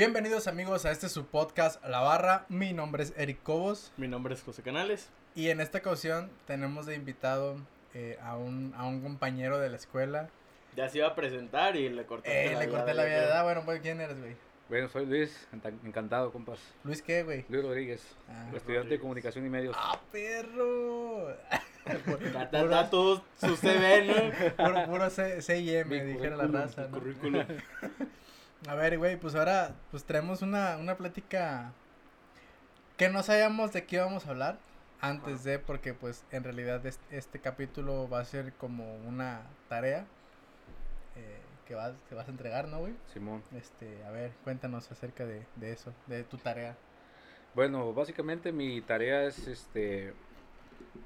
Bienvenidos amigos a este su podcast La Barra. Mi nombre es Eric Cobos. Mi nombre es José Canales. Y en esta ocasión tenemos de invitado eh, a, un, a un compañero de la escuela. Ya se iba a presentar y le corté eh, la le corté la vida. Ah, bueno, pues, ¿quién eres, güey? Bueno, soy Luis, encantado, compas. ¿Luis qué, güey? Luis Rodríguez, ah, estudiante de comunicación y medios. ¡Ah, perro! Ya todo su CV, ¿no? Puro, puro C, me dijera la raza, ¿no? Currículum. A ver, güey, pues ahora pues traemos una, una plática que no sabíamos de qué íbamos a hablar antes de, porque pues en realidad este, capítulo va a ser como una tarea eh, que, vas, que vas a entregar, ¿no, güey? Simón. Este, a ver, cuéntanos acerca de, de eso, de tu tarea. Bueno, básicamente mi tarea es este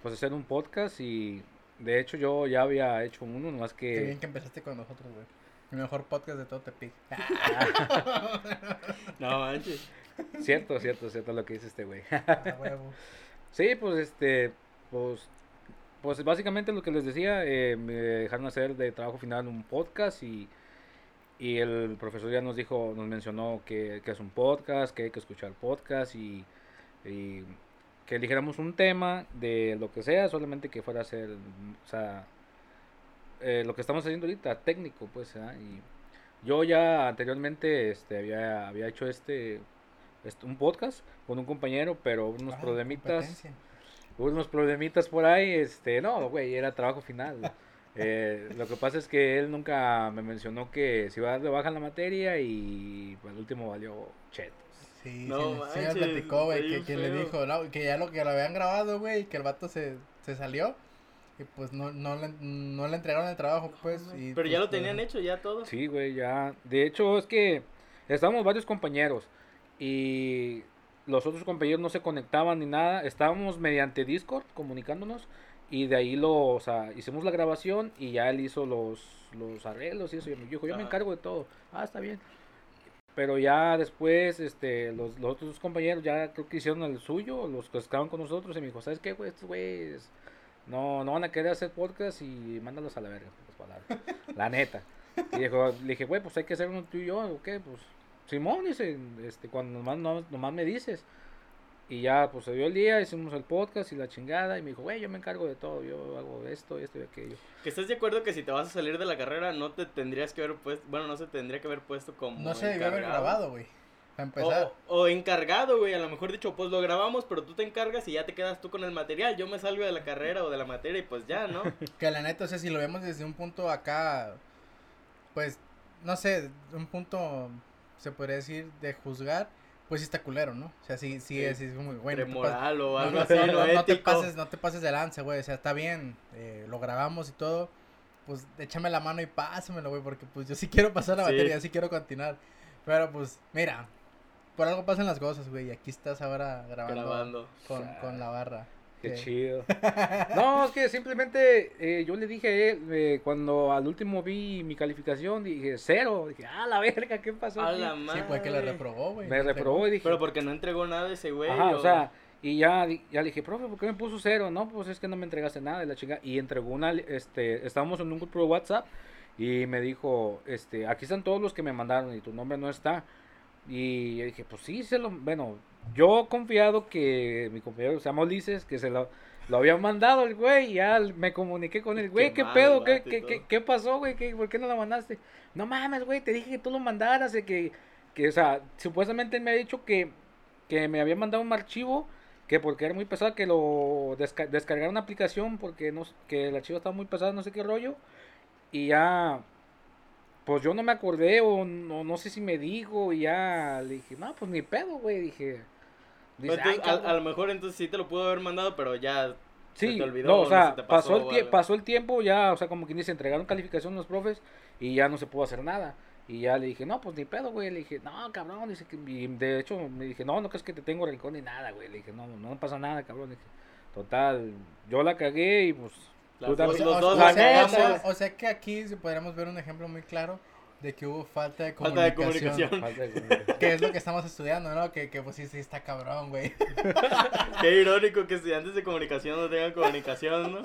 pues hacer un podcast y de hecho yo ya había hecho uno, más que... Qué bien que empezaste con nosotros, güey. El mejor podcast de todo Tepic. no manches. Cierto, cierto, cierto lo que dice este güey. sí, pues este, pues, pues básicamente lo que les decía, eh, me dejaron hacer de trabajo final un podcast y, y el profesor ya nos dijo, nos mencionó que, que es un podcast, que hay que escuchar podcast y, y que eligiéramos un tema de lo que sea, solamente que fuera a ser, o sea, eh, lo que estamos haciendo ahorita, técnico, pues, y yo ya anteriormente este, había, había hecho este, este un podcast con un compañero, pero unos ah, problemitas, unos problemitas por ahí, este, no, güey, era trabajo final. Eh, lo que pasa es que él nunca me mencionó que se iba a dar de baja la materia y pues, el último valió chetos. Sí, no, sí, me platicó, güey, que, le dijo, que ya lo que lo habían grabado, güey, que el vato se, se salió y pues no, no, le, no le entregaron el trabajo, pues. Y, Pero ya lo pues, tenían hecho, ya todo. Sí, güey, ya. De hecho, es que estábamos varios compañeros y los otros compañeros no se conectaban ni nada. Estábamos mediante Discord comunicándonos y de ahí lo, o sea, hicimos la grabación y ya él hizo los, los arreglos y eso. Y me dijo, yo me encargo de todo. Ah, está bien. Pero ya después, este, los, los otros compañeros ya creo que hicieron el suyo, los que estaban con nosotros, y me dijo, ¿sabes qué, güey? Estos güeyes no, no van a querer hacer podcast y mándalos a la verga, La neta. Y dijo, le dije, güey, pues hay que hacer uno tú y yo, ¿o qué? Pues, Simón, dice, este, cuando nomás, nomás me dices. Y ya, pues se dio el día, hicimos el podcast y la chingada. Y me dijo, güey, yo me encargo de todo, yo hago esto, esto y aquello. Que estás de acuerdo que si te vas a salir de la carrera, no te tendrías que haber puesto, bueno, no se tendría que haber puesto como. No se debe haber grabado, güey empezar. O, encargado, güey. A lo mejor dicho, pues lo grabamos, pero tú te encargas y ya te quedas tú con el material. Yo me salgo de la carrera o de la materia y pues ya, ¿no? que la neta, o sea, si lo vemos desde un punto acá, pues, no sé, un punto, se podría decir, de juzgar. Pues sí está culero, ¿no? O sea, sí, sí, es, muy bueno. moral o algo así, no, no, te pases, no te pases de lance, güey. O sea, está bien, eh, lo grabamos y todo. Pues échame la mano y pásamelo, güey, porque pues yo sí quiero pasar la materia, sí quiero continuar. Pero pues, mira, por algo pasan las cosas, güey. Aquí estás ahora grabando, Con, con, la barra. Qué chido. no, es que simplemente eh, yo le dije a él, eh, cuando al último vi mi calificación, dije cero. Dije, ah, la verga, ¿qué pasó? A la madre. Sí, pues que le reprobó, güey. Me reprobó y dije. Pero porque no entregó nada ese güey. Ajá, o... sea, y ya, ya le dije, profe, ¿por qué me puso cero? No, pues es que no me entregaste nada de la chica. Y entregó una, este, estábamos en un grupo de WhatsApp y me dijo, este, aquí están todos los que me mandaron y tu nombre no está. Y yo dije, pues sí, se lo, bueno, yo confiado que mi compañero se llama Ulises, que se lo, lo había mandado el güey, y ya me comuniqué con el güey, ¿qué, pedo? ¿Qué, qué, qué, pasó, güey? ¿Qué, ¿Por qué no lo mandaste? No mames, güey, te dije que tú lo mandaras, que, que, o sea, supuestamente me ha dicho que, que me había mandado un archivo, que porque era muy pesado, que lo descargar una aplicación, porque no, que el archivo estaba muy pesado, no sé qué rollo, y ya pues yo no me acordé o no, no sé si me dijo y ya le dije, no, pues ni pedo, güey, dije. a, lo mejor entonces sí te lo pudo haber mandado, pero ya sí, te olvidó. No, o sea, pasó, el pasó el tiempo, ya, o sea, como quien dice, entregaron calificación los profes y ya no se pudo hacer nada. Y ya le dije, no, pues ni pedo, güey. Le dije, no, cabrón. Dice que, y de hecho, me dije, no, no crees que te tengo rincón ni nada, güey. Le dije, no, no pasa nada, cabrón. Le dije, total, yo la cagué y pues o, sea, que aquí podríamos ver un ejemplo muy claro de que hubo falta de comunicación. que es lo que estamos estudiando, ¿no? Que, que pues sí, sí está cabrón, güey. Qué irónico que estudiantes de comunicación no tengan comunicación, ¿no?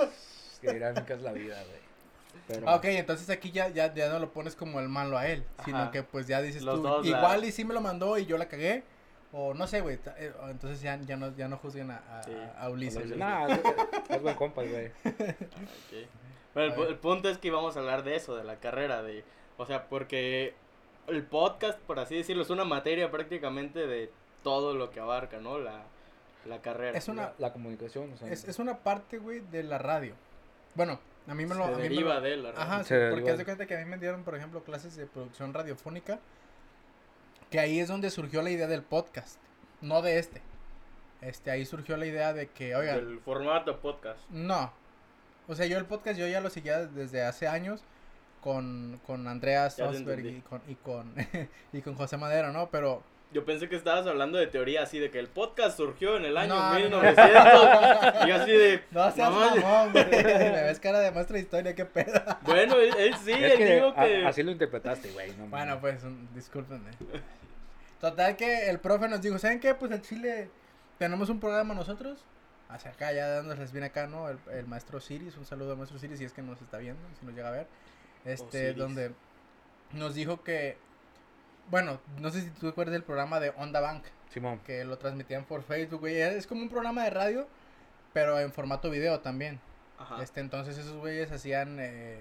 Qué irónica es la vida, güey. Ah, ok, entonces aquí ya, ya, ya no lo pones como el malo a él, sino que pues ya dices tú, igual y sí me lo mandó y yo la cagué, o no sé, güey, eh, entonces ya, ya, no, ya no juzguen a, a, Ulises. No, es, buen compa, güey. Bueno, el, punto es que íbamos a hablar de eso, de la carrera, de, o sea, porque el podcast, por así decirlo, es una materia prácticamente de todo lo que abarca, ¿no? La, la carrera. Es una, la, comunicación, es, es una parte, güey, de la radio. Bueno, a mí me lo... Se deriva de la radio. Ajá, porque haz de cuenta que a mí me dieron, por ejemplo, clases de producción radiofónica, que ahí es donde surgió la idea del podcast, no de este. Este, ahí surgió la idea de que, oiga... El formato podcast. No. O sea, yo el podcast yo ya lo seguía desde hace años con, con Andrea Sosberg y con, y con, y con José Madero, ¿no? Pero yo pensé que estabas hablando de teoría así, de que el podcast surgió en el año 1900. y así de. No seas mamón, güey. Me ves cara de maestro de historia, qué pedo. Bueno, él, sí, él digo que. así lo interpretaste, güey. No, bueno, pues, discúlpenme. Total que el profe nos dijo: ¿Saben qué? Pues en Chile tenemos un programa nosotros. Hacia acá, ya dándoles bien acá, ¿no? El, el maestro Siris. Un saludo al maestro Siris si es que nos está viendo, si nos llega a ver. Este, donde nos dijo que bueno, no sé si tú recuerdas el programa de Onda Bank. Simón. Que lo transmitían por Facebook, güey. Es como un programa de radio, pero en formato video también. Ajá. Este, entonces esos güeyes hacían eh,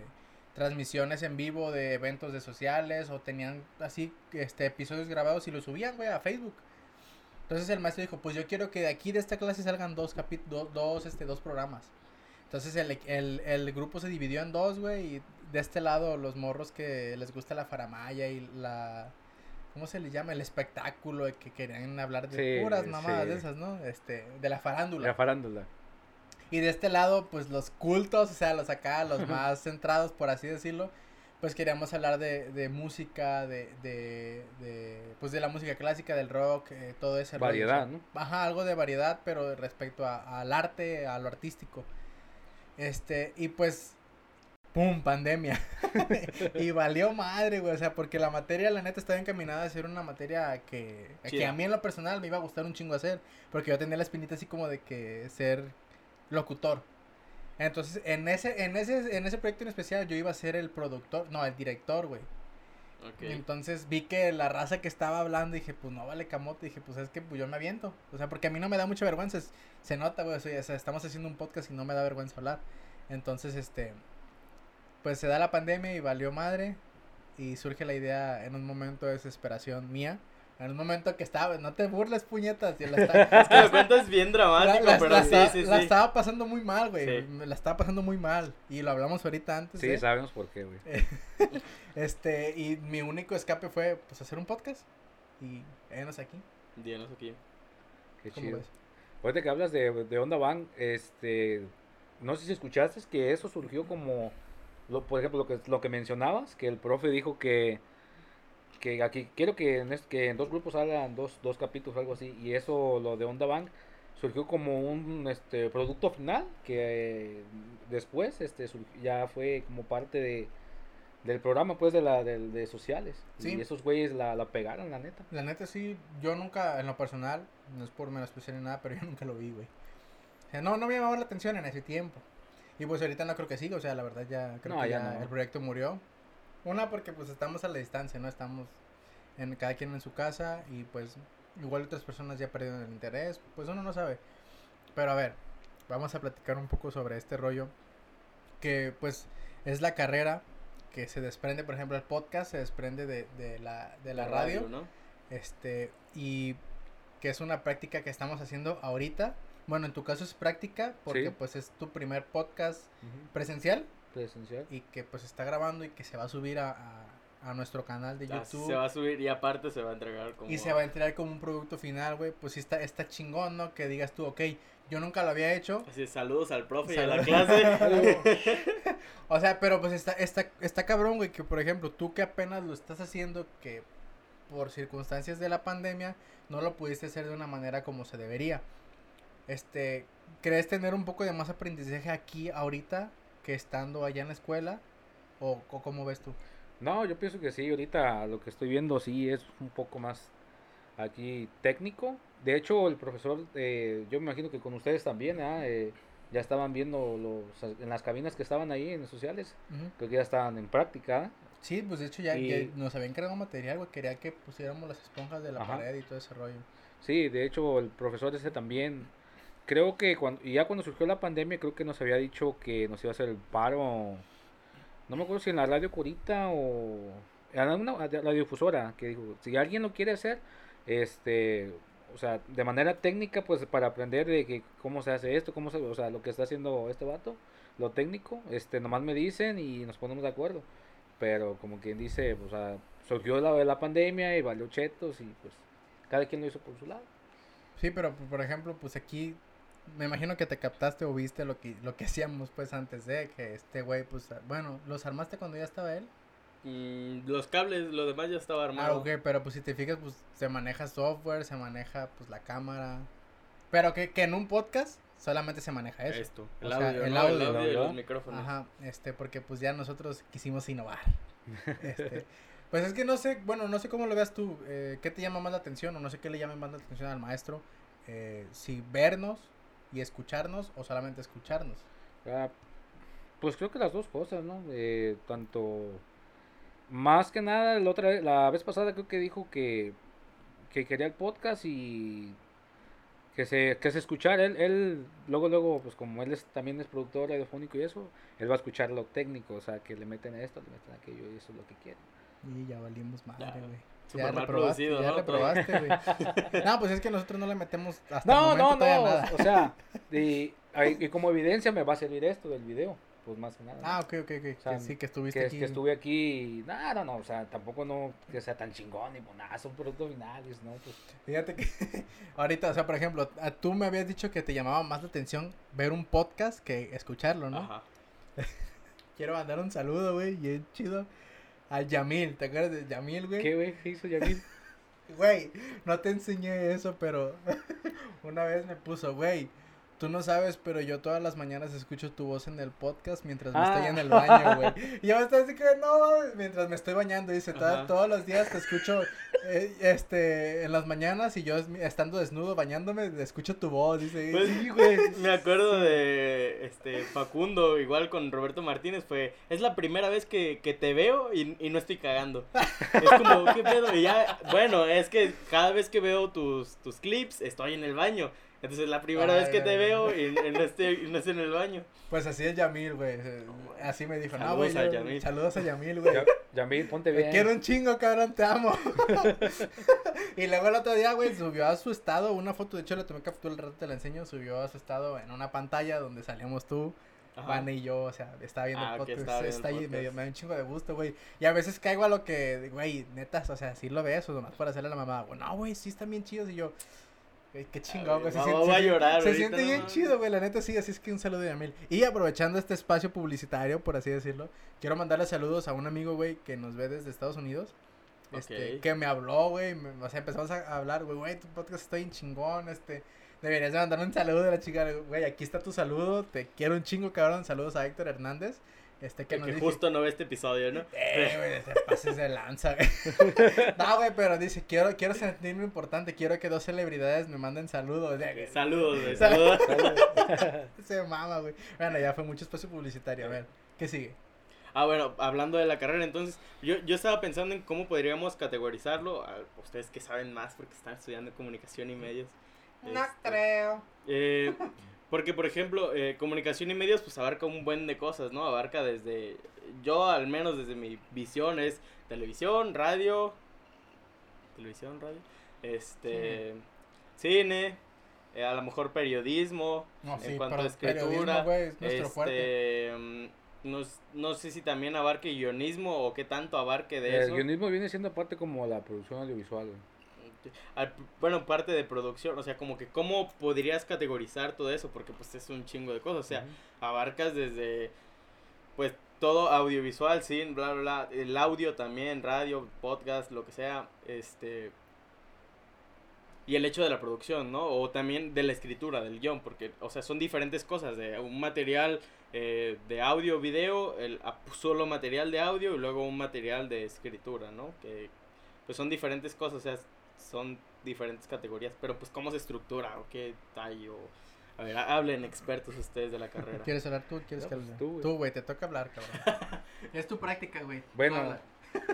transmisiones en vivo de eventos de sociales o tenían así este episodios grabados y los subían, güey, a Facebook. Entonces el maestro dijo, pues yo quiero que de aquí de esta clase salgan dos capítulos, dos, este, dos programas. Entonces el, el, el grupo se dividió en dos, güey, y de este lado los morros que les gusta la faramaya y la ¿cómo se le llama? El espectáculo de que querían hablar de puras mamadas de esas, ¿no? Este, de la farándula. La farándula. Y de este lado, pues los cultos, o sea, los acá, los más centrados, por así decirlo, pues queríamos hablar de, de música, de, de, de, pues de la música clásica, del rock, eh, todo ese Variedad, ¿no? Ajá, algo de variedad, pero respecto a, al arte, a lo artístico. Este, y pues ¡pum! Pandemia. y valió madre, güey. O sea, porque la materia, la neta, estaba encaminada a ser una materia que, que a mí en lo personal me iba a gustar un chingo hacer. Porque yo tenía la espinita así como de que ser locutor. Entonces, en ese, en ese, en ese proyecto en especial, yo iba a ser el productor, no, el director, güey. Entonces vi que la raza que estaba hablando, dije, pues no vale camote, dije, pues es que pues, yo me aviento. O sea, porque a mí no me da mucha vergüenza, se nota, güey, o sea, estamos haciendo un podcast y no me da vergüenza hablar. Entonces, este, pues se da la pandemia y valió madre. Y surge la idea en un momento de desesperación mía. En un momento que estaba, no te burles, puñetas. La es que lo cuentas bien dramático, pero sí, sí, sí. La estaba pasando muy mal, güey. La estaba pasando muy mal. Y lo hablamos ahorita antes. Sí, ¿eh? sabemos por qué, güey. este, y mi único escape fue, pues, hacer un podcast. Y venos aquí. Díganos aquí. Qué chido. Ahorita que hablas de, de Onda Van, este, no sé si escuchaste que eso surgió como lo, por ejemplo, lo que, lo que mencionabas, que el profe dijo que, que aquí quiero que en, que en dos grupos hagan dos, dos capítulos o algo así, y eso, lo de Onda Bank, surgió como un este producto final que después este ya fue como parte de del programa pues de la de, sociales. Y esos güeyes la, la, pegaron la neta. La neta sí yo nunca en lo personal no es por menos especial ni nada pero yo nunca lo vi güey. O sea, no no me llamaba la atención en ese tiempo y pues ahorita no creo que siga, o sea, la verdad ya creo que ya, el proyecto murió. Una porque pues estamos a la distancia, ¿no? Estamos en cada quien en su casa y pues igual otras personas ya perdieron el interés, pues uno no sabe. Pero a ver, vamos a platicar un poco sobre este rollo que pues es la carrera que se desprende, por ejemplo, el podcast se desprende de, de la, de la, radio, ¿no? este y que es una práctica que estamos haciendo ahorita bueno, en tu caso es práctica porque pues es tu primer podcast presencial. Presencial. Y que pues está grabando y que se va a subir a, a, nuestro canal de YouTube. Se va a subir y aparte se va a entregar como... Y se va a entregar como un producto final, güey. Pues sí está, está chingón, ¿no? Que digas tú, ok, yo nunca lo había hecho. Así, saludos al profe y a la clase. o sea, pero pues está, está, está cabrón, güey, que por ejemplo, tú que apenas lo estás haciendo, que por circunstancias de la pandemia no lo pudiste hacer de una manera como se debería. Este, ¿crees tener un poco de más aprendizaje aquí ahorita que estando allá en la escuela? ¿O, cómo ves tú? No, yo pienso que sí, ahorita lo que estoy viendo sí es un poco más aquí técnico. De hecho, el profesor, eh, yo me imagino que con ustedes también, ¿eh? ya estaban viendo los, en las cabinas que estaban ahí en los sociales, creo que ya estaban en práctica. Sí, pues de hecho ya, nos habían creado material, güey, quería que pusiéramos las esponjas de la pared y todo ese rollo. Sí, de hecho el profesor ese también, creo que cuando, y ya cuando surgió la pandemia, creo que nos había dicho que nos iba a hacer el paro, no me acuerdo si en la radio Curita o en una radiodifusora, que dijo, si alguien lo quiere hacer, este, o sea, de manera técnica, pues para aprender de que cómo se hace esto, cómo se, o sea, lo que está haciendo este vato, lo técnico, este, nomás me dicen y nos ponemos de acuerdo. Pero como quien dice, o sea, surgió la, la pandemia y valió chetos y pues cada quien lo hizo por su lado. Sí, pero por ejemplo, pues aquí me imagino que te captaste o viste lo que lo que hacíamos pues antes de que este güey pues bueno, los armaste cuando ya estaba él. Mm, los cables, lo demás ya estaba armado. Ah, ok, pero pues si te fijas, pues se maneja software, se maneja pues la cámara. Pero que, que en un podcast solamente se maneja eso. Esto, el, audio, el, audio, y los micrófonos. Ajá, este, porque pues ya nosotros quisimos innovar. este, pues es que no sé, bueno, no sé cómo lo veas tú, eh, qué te llama más la atención o no sé qué le llama más la atención al maestro, eh, si vernos y escucharnos o solamente escucharnos. Ah, pues creo que las dos cosas, ¿no? Eh, tanto más que nada, la, otra, la vez pasada creo que dijo que, que quería el podcast y que se, que se escuchara. Él, él, luego, luego, pues como él es, también es productor radiofónico y eso, él va a escuchar lo técnico, o sea, que le meten esto, le meten aquello y eso es lo que quiere. Y ya valimos madre, güey. Ya reprobaste, ya reprobaste, güey. no, pues es que nosotros no le metemos hasta no, el momento no, no, o sea, y, y como evidencia me va a servir esto del video pues más que nada. Ah, ok, ok, ok. sí, que estuviste que, aquí. Que estuve aquí, no, no, no, o sea, tampoco no que sea tan chingón ni nada, son productos finales, ¿no? Pues. Fíjate que ahorita, o sea, por ejemplo, tú me habías dicho que te llamaba más la atención ver un podcast que escucharlo, ¿no? Ajá. Quiero mandar un saludo, güey, bien chido, al Yamil, ¿te acuerdas de Yamil, güey? ¿Qué, güey? ¿Qué hizo Yamil? Güey, no te enseñé eso, pero una vez me puso, güey, Tú no sabes, pero yo todas las mañanas escucho tu voz en el podcast mientras me estoy en el ah. baño, güey. Y yo me estoy así que no, mientras me estoy bañando, dice, todos los días te escucho este en las mañanas y yo estando desnudo bañándome, escucho tu voz, dice. Pues, sí, güey. Me acuerdo de este Facundo, igual con Roberto Martínez, fue, es la primera vez que, que te veo y, y no estoy cagando. es como, ¿qué pedo? Y ya, bueno, es que cada vez que veo tus, tus clips, estoy en el baño. Entonces la primera vez que te veo y, no, estoy, no estoy en el baño. Pues así es Yamil, güey. Así me dijo, no, güey. Saludos a Yamil, güey. Yamil, ponte bien. Te quiero un chingo, cabrón, te amo. y luego el otro día, güey, subió a su estado una foto. De hecho, le tomé captura el rato, te la enseño. Subió a su estado en una pantalla donde salíamos tú. Van y yo, o sea, estaba viendo el ah, podcast, está ahí, me, me da un chingo de gusto, güey. Y a veces caigo a lo que, güey, netas, o sea, sí lo ves, o nomás para hacerle a la mamá, güey, no, güey, sí están bien chidos. Y yo, Qué chingón, güey. Se, siente, a llorar, se, siente bien chido, güey. La neta, sí. Así es que un saludo de Yamil. Y aprovechando este espacio publicitario, por así decirlo, quiero mandarle saludos a un amigo, güey, que nos ve desde Estados Unidos. Este, que me habló, güey. O sea, empezamos a hablar, güey, güey, tu podcast está bien chingón. Este, deberías de mandarme un saludo de la chica, güey. Aquí está tu saludo. Te quiero un chingo, cabrón. Saludos a Héctor Hernández. Este que, que justo no ve este episodio, ¿no? Eh, güey, te pases de lanza, güey. no, güey, pero dice, quiero, quiero sentirme importante, quiero que dos celebridades me manden saludos. Saludos, güey, saludos. Se mama, güey. Bueno, ya fue mucho espacio publicitario, a ver, ¿qué sigue? Ah, bueno, hablando de la carrera, entonces, yo, yo estaba pensando en cómo podríamos categorizarlo, a ustedes que saben más porque están estudiando comunicación y medios. No este, creo. Eh, porque, por ejemplo, eh, comunicación y medios, pues abarca un buen de cosas, ¿no? Abarca desde, yo al menos desde mi visión es televisión, radio, televisión, radio, este, cine, eh, a lo mejor periodismo, en cuanto a escritura, este, mm, no, no, sé si también abarque guionismo o qué tanto abarque de eso. El guionismo viene siendo parte como la producción audiovisual, bueno, parte de producción, o sea, como que cómo podrías categorizar todo eso, porque pues es un chingo de cosas, o sea, abarcas desde, pues, todo audiovisual, sí, bla, bla, bla, el audio también, radio, podcast, lo que sea, este, y el hecho de la producción, ¿no? O también de la escritura, del guion, porque, o sea, son diferentes cosas, de un material eh, de audio, video, el solo material de audio y luego un material de escritura, ¿no? Que, pues son diferentes cosas, o sea, son diferentes categorías, pero pues cómo se estructura o qué tal o A ver, hablen expertos ustedes de la carrera. ¿Quieres hablar tú? ¿Quieres que pues hable? Tú, güey, te toca hablar, cabrón. es tu práctica, güey. Bueno.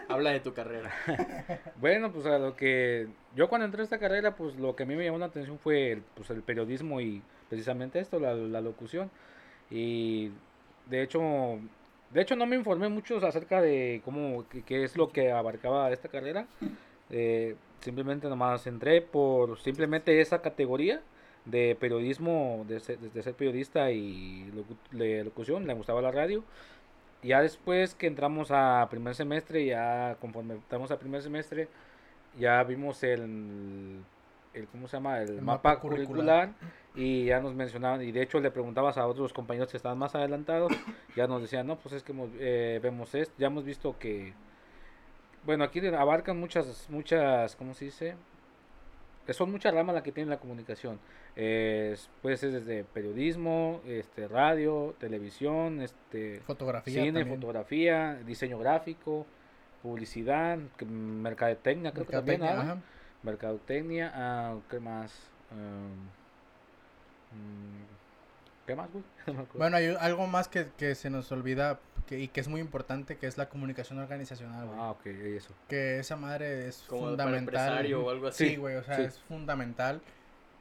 Habla. de tu carrera. bueno, pues a lo que yo cuando entré a esta carrera, pues lo que a mí me llamó la atención fue el, pues, el periodismo y precisamente esto, la, la locución. Y de hecho, de hecho no me informé mucho acerca de cómo, qué, es lo que abarcaba esta carrera. Eh, simplemente nomás entré por simplemente esa categoría de periodismo, de ser, de ser periodista y de locución, le gustaba la radio. Ya después que entramos a primer semestre, ya conforme entramos a primer semestre, ya vimos el, el ¿cómo se llama? El, mapa, curricular. y ya nos mencionaban, y de hecho le preguntabas a otros compañeros que estaban más adelantados, ya nos decían, no, pues es que eh, vemos esto, ya hemos visto que, bueno, aquí abarcan muchas, muchas, ¿cómo se dice? Son muchas ramas las que tiene la comunicación. puede ser desde periodismo, este, radio, televisión, este, fotografía, cine, fotografía, diseño gráfico, publicidad, mercadotecnia, creo que también, mercadotecnia, ah, ¿qué más? Mm, ¿Qué más, güey? bueno, hay algo más que, que se nos olvida que, y que es muy importante, que es la comunicación organizacional, güey. Ah, ok, eso. Que esa madre es fundamental. o algo así. Sí, güey, o sea, es fundamental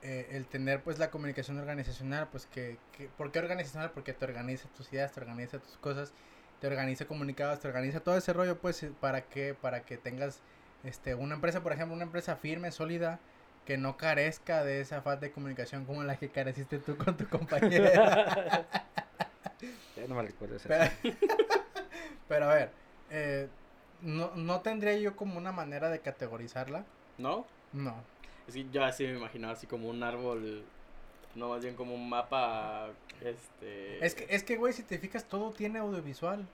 eh, el tener, pues, la comunicación organizacional, pues, que, que, ¿por qué organizacional? Porque te organiza tus ideas, te organiza tus cosas, te organiza comunicados, te organiza todo ese rollo, pues, ¿para qué? Para que tengas, este, una empresa, por ejemplo, una empresa firme, sólida, que no carezca de esa falta de comunicación como la que careciste tú con tu compañera. Ya no me recuerdo eso. Pero, a ver, eh, no, no tendría yo como una manera de categorizarla. ¿No? No. Es que yo así me imaginaba así como un árbol, no más bien como un mapa, este... Es que, es que, güey, si te fijas, todo tiene audiovisual.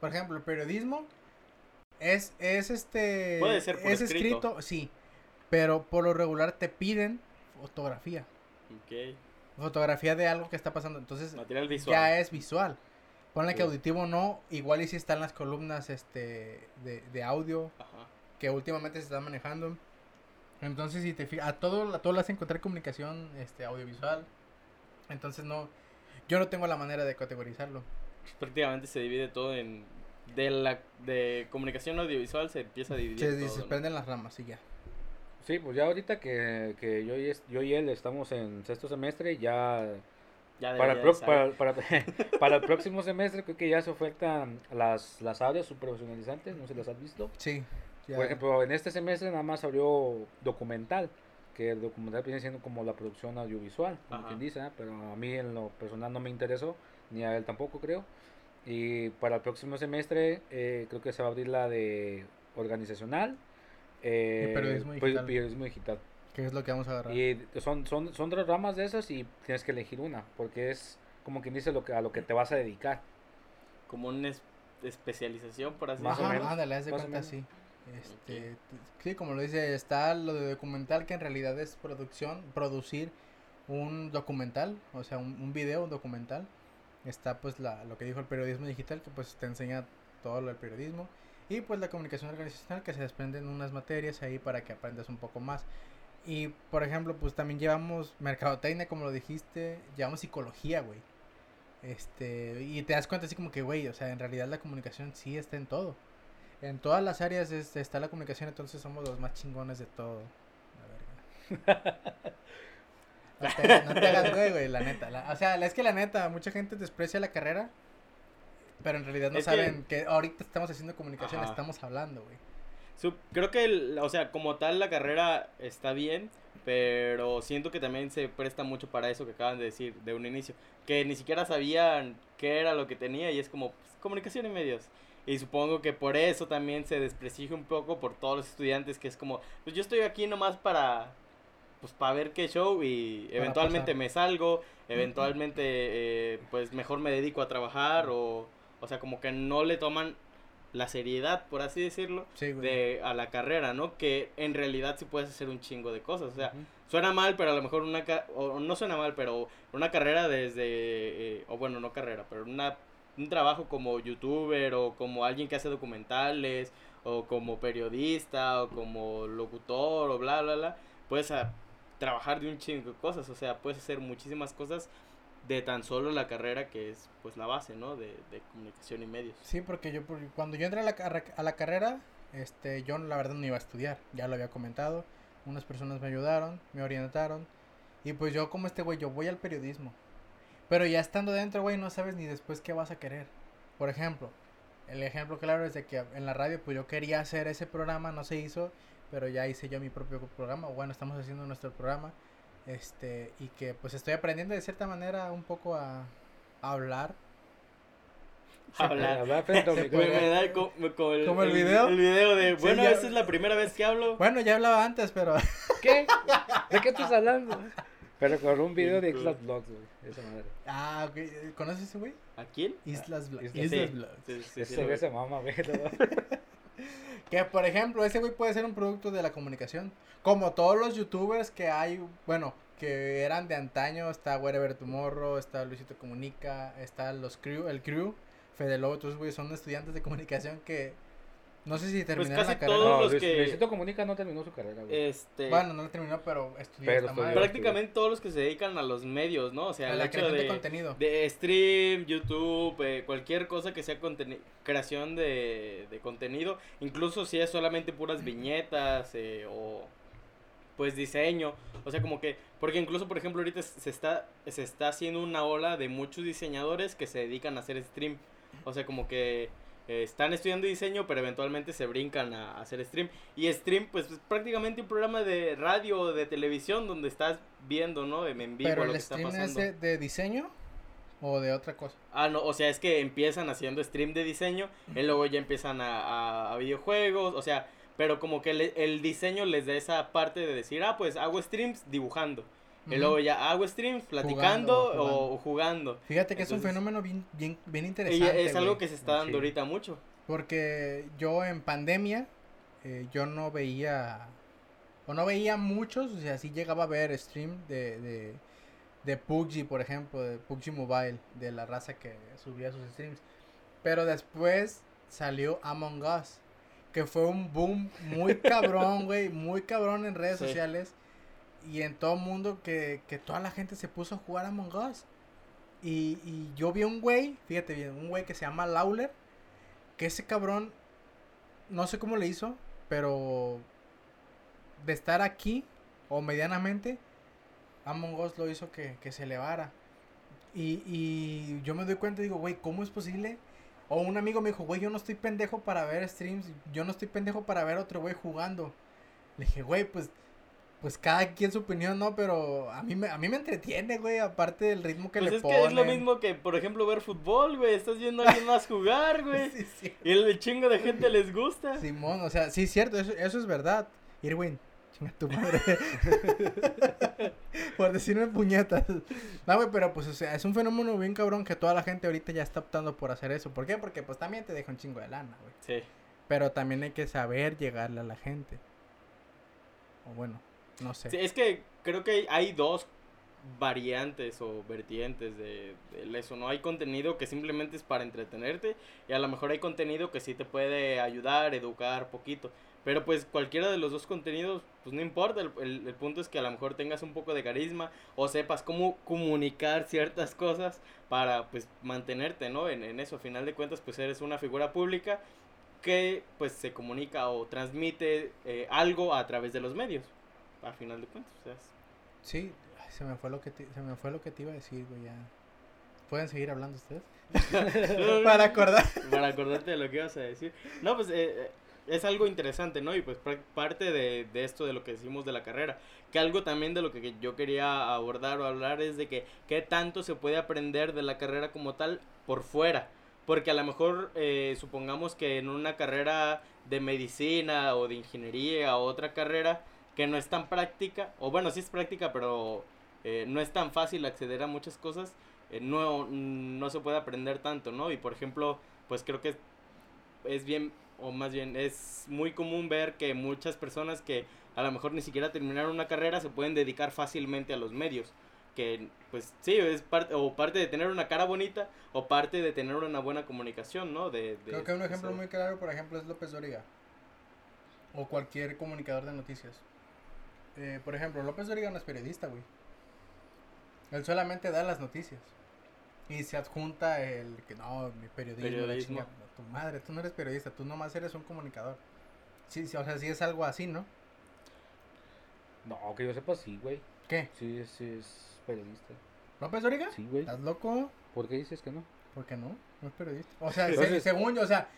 Por ejemplo, el periodismo es, es este... Puede ser por es escrito, sí, pero por lo regular te piden fotografía. Ok. Fotografía de algo que está pasando. Entonces Material visual. ya es visual. Ponle que auditivo no, igual y si están las columnas este de, de audio Ajá. que últimamente se están manejando. Entonces si te fijas, a todo, a todo le hacen encontrar comunicación este audiovisual. Entonces no, yo no tengo la manera de categorizarlo. Prácticamente se divide todo en de la de comunicación audiovisual se empieza a dividir. Se, todo, se prenden las ramas y ya. Sí, pues ya ahorita que, que yo, y, yo y él estamos en sexto semestre, ya, ya para, el para, para, para, el próximo semestre creo que ya se ofertan las, las áreas superprofesionalizantes, no sé si las has visto. Sí. Por ejemplo, en este semestre nada más abrió documental, que el documental viene siendo como la producción audiovisual, como quien dice, ¿eh? pero a mí en lo personal no me interesó, ni a él tampoco creo. Y para el próximo semestre eh, creo que se va a abrir la de organizacional, eh, periodismo pues, digital. periodismo digital. ¿Qué es lo que vamos a agarrar? Y son, son, son tres ramas de esas y tienes que elegir una, porque es como quien dice lo que, a lo que te vas a dedicar. Como una especialización, por así decirlo. Más o menos. de cuenta, sí. Este, Sí, como lo dice, está lo de documental, que en realidad es producción, producir un documental, o sea, un, un video, un documental. Está pues la, lo que dijo el periodismo digital, que pues te enseña todo lo del periodismo. Y pues la comunicación organizacional que se desprenden unas materias ahí para que aprendas un poco más. Y por ejemplo, pues también llevamos mercadotecnia, como lo dijiste, llevamos psicología, güey. Este, y te das cuenta así como que, güey, o sea, en realidad la comunicación sí está en todo. En todas las áreas está la comunicación, entonces somos los más chingones de todo. La verga. No te, no te hagas güey, güey, la neta. o sea, es que la neta, mucha gente desprecia la carrera pero en realidad no saben que, ahorita estamos haciendo comunicación, estamos hablando, güey. creo que, o sea, como tal la carrera está bien, pero siento que también se presta mucho para eso que acaban de decir de un inicio. Que ni siquiera sabían qué era lo que tenía y es como pues, comunicación y medios. Y supongo que por eso también se desprestigia un poco por todos los estudiantes que es como, pues yo estoy aquí nomás para, pues para ver qué show y eventualmente me salgo, eventualmente eh, pues mejor me dedico a trabajar o o sea, como que no le toman la seriedad, por así decirlo, de a la carrera, ¿no? Que en realidad sí puedes hacer un chingo de cosas. O sea, suena mal, pero a lo mejor una... o no suena mal, pero una carrera desde... Eh, o bueno, no carrera, pero una, un trabajo como youtuber o como alguien que hace documentales o como periodista o como locutor o bla, bla, bla. Puedes trabajar de un chingo de cosas, o sea, puedes hacer muchísimas cosas de tan solo la carrera que es pues la base, ¿no? De, de comunicación y medios. Sí, porque yo cuando yo entré a la, a la carrera, este, yo la verdad no iba a estudiar, ya lo había comentado, unas personas me ayudaron, me orientaron, y pues yo como este güey, yo voy al periodismo, pero ya estando dentro, güey, no sabes ni después qué vas a querer. Por ejemplo, el ejemplo claro es de que en la radio, pues yo quería hacer ese programa, no se hizo, pero ya hice yo mi propio programa, bueno, estamos haciendo nuestro programa, este, y que pues estoy aprendiendo de cierta manera un poco a, hablar. Hablar. hablar frente como, el, video. El video de, bueno, esta es la primera vez que hablo. Bueno, ya hablaba antes, pero. ¿Qué? ¿De qué estás hablando? Pero con un video de Islas Vlogs, güey. De esa manera. Ah, ok. ¿Conoces ese güey? ¿A quién? Islas Vlogs. Islas Vlogs. Sí, sí, ese se mama, güey. que por ejemplo, ese güey puede ser un producto de la comunicación. Como todos los youtubers que hay, bueno, que eran de antaño, está Wherever Tomorrow, está Luisito Comunica, está los crew, el crew, Fede son estudiantes de comunicación que no sé si pues terminaron la carrera. Todos no, los que... Luisito Comunica no terminó su carrera, güey. Este... Bueno, no la terminó, pero estudió. prácticamente todos los que se dedican a los medios, ¿no? O sea, el hecho de, contenido. de stream, YouTube, eh, cualquier cosa que sea creación de, de contenido, incluso si es solamente puras viñetas eh, o pues diseño, o sea, como que porque incluso por ejemplo ahorita se está se está haciendo una ola de muchos diseñadores que se dedican a hacer stream. O sea, como que eh, están estudiando diseño, pero eventualmente se brincan a, hacer stream. Y stream, pues es prácticamente un programa de radio o de televisión donde estás viendo, ¿no? En vivo ¿Pero lo el que stream está pasando. es de, diseño o de otra cosa? Ah, no, o sea, es que empiezan haciendo stream de diseño y luego ya empiezan a, a, videojuegos, o sea, pero como que el diseño les da esa parte de decir, ah, pues hago streams dibujando. Y luego ya hago streams platicando o, jugando. Fíjate que es un fenómeno bien, bien, bien interesante. Y es algo que se está dando ahorita mucho. Porque yo en pandemia, eh, yo no veía, o no veía muchos, o sea, sí llegaba a ver stream de, de, de PUBG, por ejemplo, de PUBG Mobile, de la raza que subía sus streams. Pero después salió Among Us, que fue un boom muy cabrón, güey, muy cabrón en redes sociales y en todo el mundo que, que toda la gente se puso a jugar a Among Us. Y, y yo vi un güey, fíjate bien, un güey que se llama Lawler, que ese cabrón, no sé cómo le hizo, pero de estar aquí, o medianamente, Among Us lo hizo que, que se elevara. Y, y yo me doy cuenta y digo, güey, ¿cómo es posible? O un amigo me dijo, güey, yo no estoy pendejo para ver streams, yo no estoy pendejo para ver otro güey jugando. Le dije, güey, pues pues cada quien su opinión, ¿no? Pero a mí me, a mí me entretiene, güey, aparte del ritmo que pues le es que es lo mismo que, por ejemplo, ver fútbol, güey. Estás viendo a alguien más jugar, güey. Y el chingo de gente les gusta. Simón, o sea, sí, cierto, eso, eso es verdad. Irwin, chinga tu madre. por decirme puñetas. No, güey, pero pues, o sea, es un fenómeno bien cabrón que toda la gente ahorita ya está optando por hacer eso. ¿Por qué? Porque pues también te deja un chingo de lana, güey. Sí. Pero también hay que saber llegarle a la gente. O bueno, no sé. es que creo que hay dos variantes o vertientes de, eso, ¿no? Hay contenido que simplemente es para entretenerte y a lo mejor hay contenido que sí te puede ayudar, educar poquito. Pero pues cualquiera de los dos contenidos, pues no importa, el, el, punto es que a lo mejor tengas un poco de carisma o sepas cómo comunicar ciertas cosas para pues mantenerte, ¿no? En, en eso, a final de cuentas, pues eres una figura pública que pues se comunica o transmite eh, algo a través de los medios a final de cuentas. O sea, Sí, se me fue lo que te, se me fue lo que te iba a decir, güey, ya. ¿Pueden seguir hablando ustedes? para acordar. Para acordarte de lo que ibas a decir. No, pues eh, eh, es algo interesante, ¿no? Y pues parte de, de, esto de lo que decimos de la carrera. Que algo también de lo que yo quería abordar o hablar es de que qué tanto se puede aprender de la carrera como tal por fuera. Porque a lo mejor eh, supongamos que en una carrera de medicina o de ingeniería o otra carrera que no es tan práctica, o bueno, sí es práctica, pero eh, no es tan fácil acceder a muchas cosas, eh, no, no se puede aprender tanto, ¿no? Y por ejemplo, pues creo que es, bien, o más bien, es muy común ver que muchas personas que a lo mejor ni siquiera terminaron una carrera se pueden dedicar fácilmente a los medios. Que pues sí, es parte, o parte de tener una cara bonita o parte de tener una buena comunicación, ¿no? De, Creo que un ejemplo muy claro, por ejemplo, es López Doriga. O cualquier comunicador de noticias eh, por ejemplo, López Dóriga no es periodista, güey. Él solamente da las noticias. Y se adjunta el que no, mi periodismo, tu madre, tú no eres periodista, tú nomás eres un comunicador. Sí, sí, o sea, sí es algo así, ¿no? No, que yo sepa, sí, güey. ¿Qué? Sí, sí es periodista. ¿López Dóriga? Sí, güey. ¿Estás loco? ¿Por qué dices que no? Porque no, no es periodista. O sea, según yo, o sea,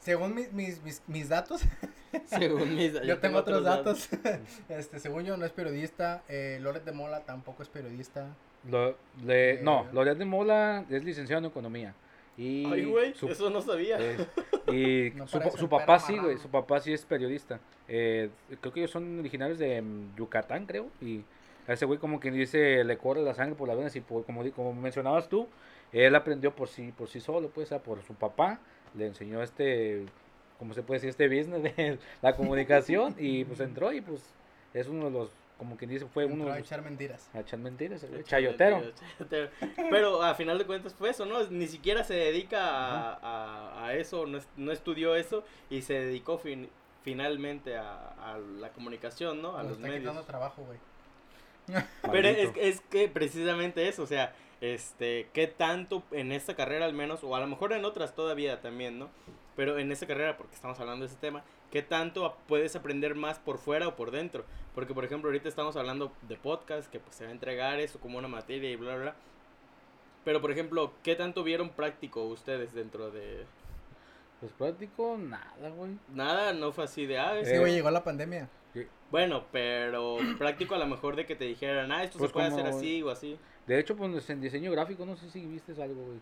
según mis, mis, mis, datos, según mis, yo, yo tengo otros datos. este, según yo, no es periodista. Eh, Loret de Mola tampoco es periodista. Lo, le, eh, no, Loret de Mola es licenciado en economía. Y Ay, güey, eso no sabía. y su, su papá sí, güey, su papá sí es periodista. Eh, creo que ellos son originarios de mm, Yucatán, creo. Y a ese güey como quien dice, le corre la sangre por las venas y por, como, como mencionabas tú, él aprendió por sí, por sí solo, pues, por su papá, le enseñó este, como se puede decir, este business de la comunicación y pues entró y pues es uno de los como quien dice, fue uno. A echar mentiras. A echar mentiras, chayotero. Pero a final de cuentas fue eso, ¿no? Ni siquiera se dedica a, a, eso, no, no, estudió eso y se dedicó finalmente a, a, la comunicación, ¿no? A los está medios. trabajo, güey. Pero es, es que precisamente eso, o sea, este, qué tanto en esta carrera al menos, o a lo mejor en otras todavía también, ¿no? Pero en esta carrera, porque estamos hablando de ese tema, ¿qué tanto puedes aprender más por fuera o por dentro? Porque, por ejemplo, ahorita estamos hablando de podcast, que pues se va a entregar eso como una materia y bla, bla, bla. Pero, por ejemplo, ¿qué tanto vieron práctico ustedes dentro de...? Pues práctico, nada, güey. Nada, no fue así de... Ah, sí, güey, llegó la pandemia. Bueno, pero práctico a lo mejor de que te dijeran, ah, esto se pues puede hacer así o así. De hecho, pues en diseño gráfico, no sé si viste algo, güey.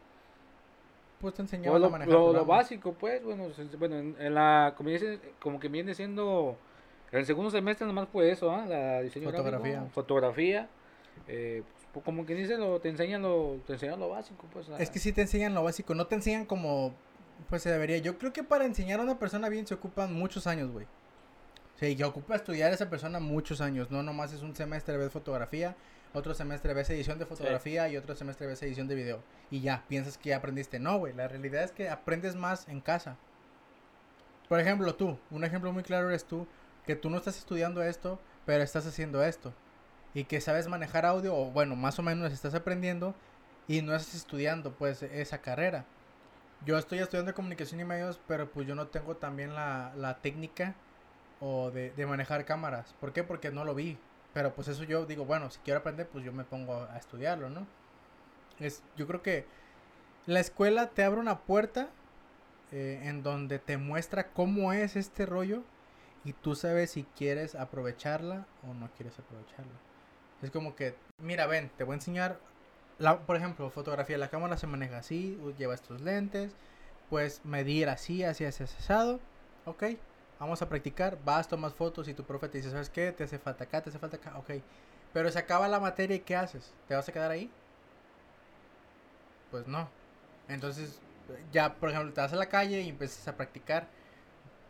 Pues te enseñaba lo, a manejar lo, básico, pues, bueno, bueno en, la, como, como que viene siendo, en el segundo semestre nomás fue eso, ¿ah? La diseño fotografía. Gráfico, fotografía, eh, pues, como que dice, lo, te enseñan lo, te enseñan lo básico, pues. Es que sí te enseñan lo básico, no te enseñan como, pues se debería. Yo creo que para enseñar a una persona bien se ocupan muchos años, güey. Sí, que ocupa estudiar a esa persona muchos años, no nomás es un semestre de fotografía, otro semestre ves edición de fotografía y otro semestre ves edición de video. Y ya, piensas que ya aprendiste. No, güey, la realidad es que aprendes más en casa. Por ejemplo, tú, un ejemplo muy claro eres tú, que tú no estás estudiando esto, pero estás haciendo esto. Y que sabes manejar audio, o bueno, más o menos estás aprendiendo y no estás estudiando pues esa carrera. Yo estoy estudiando comunicación y medios, pero pues yo no tengo también la, la técnica o de, de manejar cámaras. ¿Por qué? Porque no lo vi. Pero pues eso yo digo, bueno, si quiero aprender, pues yo me pongo a estudiarlo, ¿no? Es, yo creo que la escuela te abre una puerta eh, en donde te muestra cómo es este rollo y tú sabes si quieres aprovecharla o no quieres aprovecharla. Es como que, mira, ven, te voy a enseñar, la, por ejemplo, fotografía, la cámara se maneja así, lleva estos lentes, pues medir así, así, así, asesado, ok, vamos a practicar, vas, tomas fotos y tu profe te dice, ¿sabes qué? Te hace falta acá, te hace falta acá, ok. Pero se acaba la materia y ¿qué haces? ¿Te vas a quedar ahí? Pues no. Entonces, ya, por ejemplo, te vas a la calle y empiezas a practicar.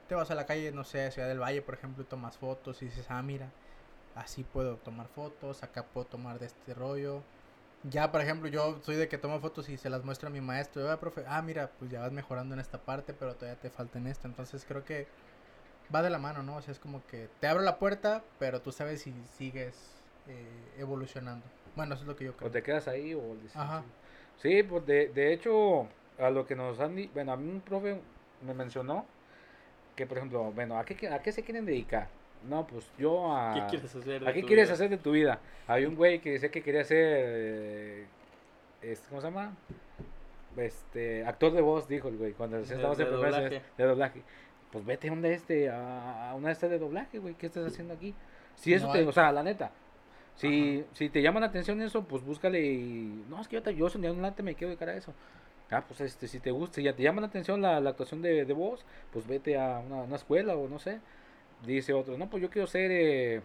Te vas a la calle, no sé, Ciudad del Valle, por ejemplo, y tomas fotos y dices, ah, mira, así puedo tomar fotos, acá puedo tomar de este rollo. Ya, por ejemplo, yo soy de que tomo fotos y se las muestro a mi maestro. Ah, profe, ah, mira, pues ya vas mejorando en esta parte, pero todavía te falta en esta. Entonces creo que va de la mano, ¿no? O sea, es como que te abro la puerta, pero tú sabes si sigues eh, evolucionando. Bueno, eso es lo que yo creo. O te quedas ahí o... Ajá. Sí, pues de, de hecho, a lo que nos han... Bueno, a mí un profe me mencionó que, por ejemplo, bueno, ¿a qué, a qué se quieren dedicar? No, pues yo a... ¿Qué quieres hacer de ¿A qué quieres hacer de tu vida? Hay un güey que decía que quería ser... Eh, ¿Cómo se llama? Este, actor de voz, dijo el güey, cuando estábamos en primer de doblaje pues vete a una este, a, una este de doblaje, güey, ¿qué estás haciendo aquí? Si eso te, o sea, la neta, si, si te llama la atención eso, pues búscale y, no, es que yo, yo un día adelante me quiero dedicar a eso. Ah, pues este, si te gusta, si ya te llama la atención la, la actuación de, de, voz, pues vete a una, una, escuela o no sé. Dice otro, no, pues yo quiero ser eh,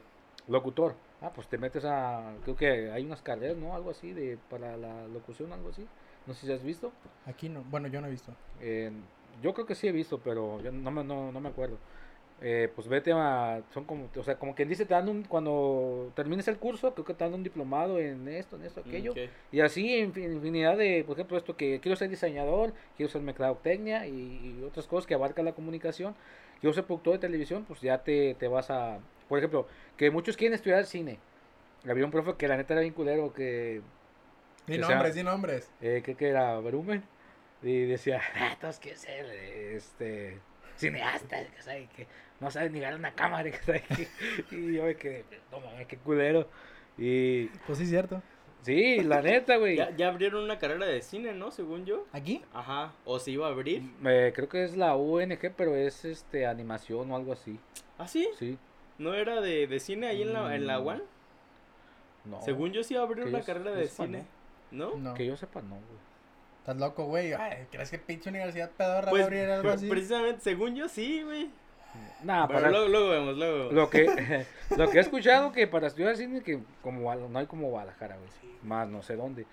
locutor. Ah, pues te metes a, creo que hay unas carreras, ¿no? Algo así, de para la locución, algo así. No sé si has visto. Aquí no, bueno, yo no he visto. Yo creo que sí he visto, pero yo no me, no, no me acuerdo. Eh, pues vete a, son como, o sea, como quien dice, te dan un, cuando termines el curso, creo que te dan un diplomado en esto, en esto, aquello. Y así infinidad de, por ejemplo, esto que quiero ser diseñador, quiero ser mercadotecnia y, y otras cosas que abarcan la comunicación. Quiero ser productor de televisión, pues ya te, te vas a, por ejemplo, que muchos quieren estudiar cine. Había un profe que la neta era bien culero, que... Di nombres, di nombres. Eh, que, que era Brumen. Y decía, ah, todos quieren ser este, cineastas, que, sabe, que no saben ni ver una cámara. Que, y yo me quedé, no mames, qué culero. Y... Pues sí, cierto. Sí, la neta, güey. Ya, ya, abrieron una carrera de cine, ¿no? Según yo. ¿Aquí? Ajá. ¿O se iba a abrir? Eh, creo que es la UNG, pero es este animación o algo así. ¿Ah, sí? Sí. ¿No era de, de cine ahí en la, en la UAN? No. Según yo sí iba a abrir una carrera de cine. ¿No? ¿No? Que yo sepa, no, güey. Estás loco, güey. ¿Crees que pinche universidad pedorra pues, va a abrir algo así? Precisamente, según yo sí, güey. Nada, para... luego, luego, vemos, luego. Lo que, lo que he escuchado que para estudiar cine que como no hay como Guadalajara, güey. Más no sé dónde.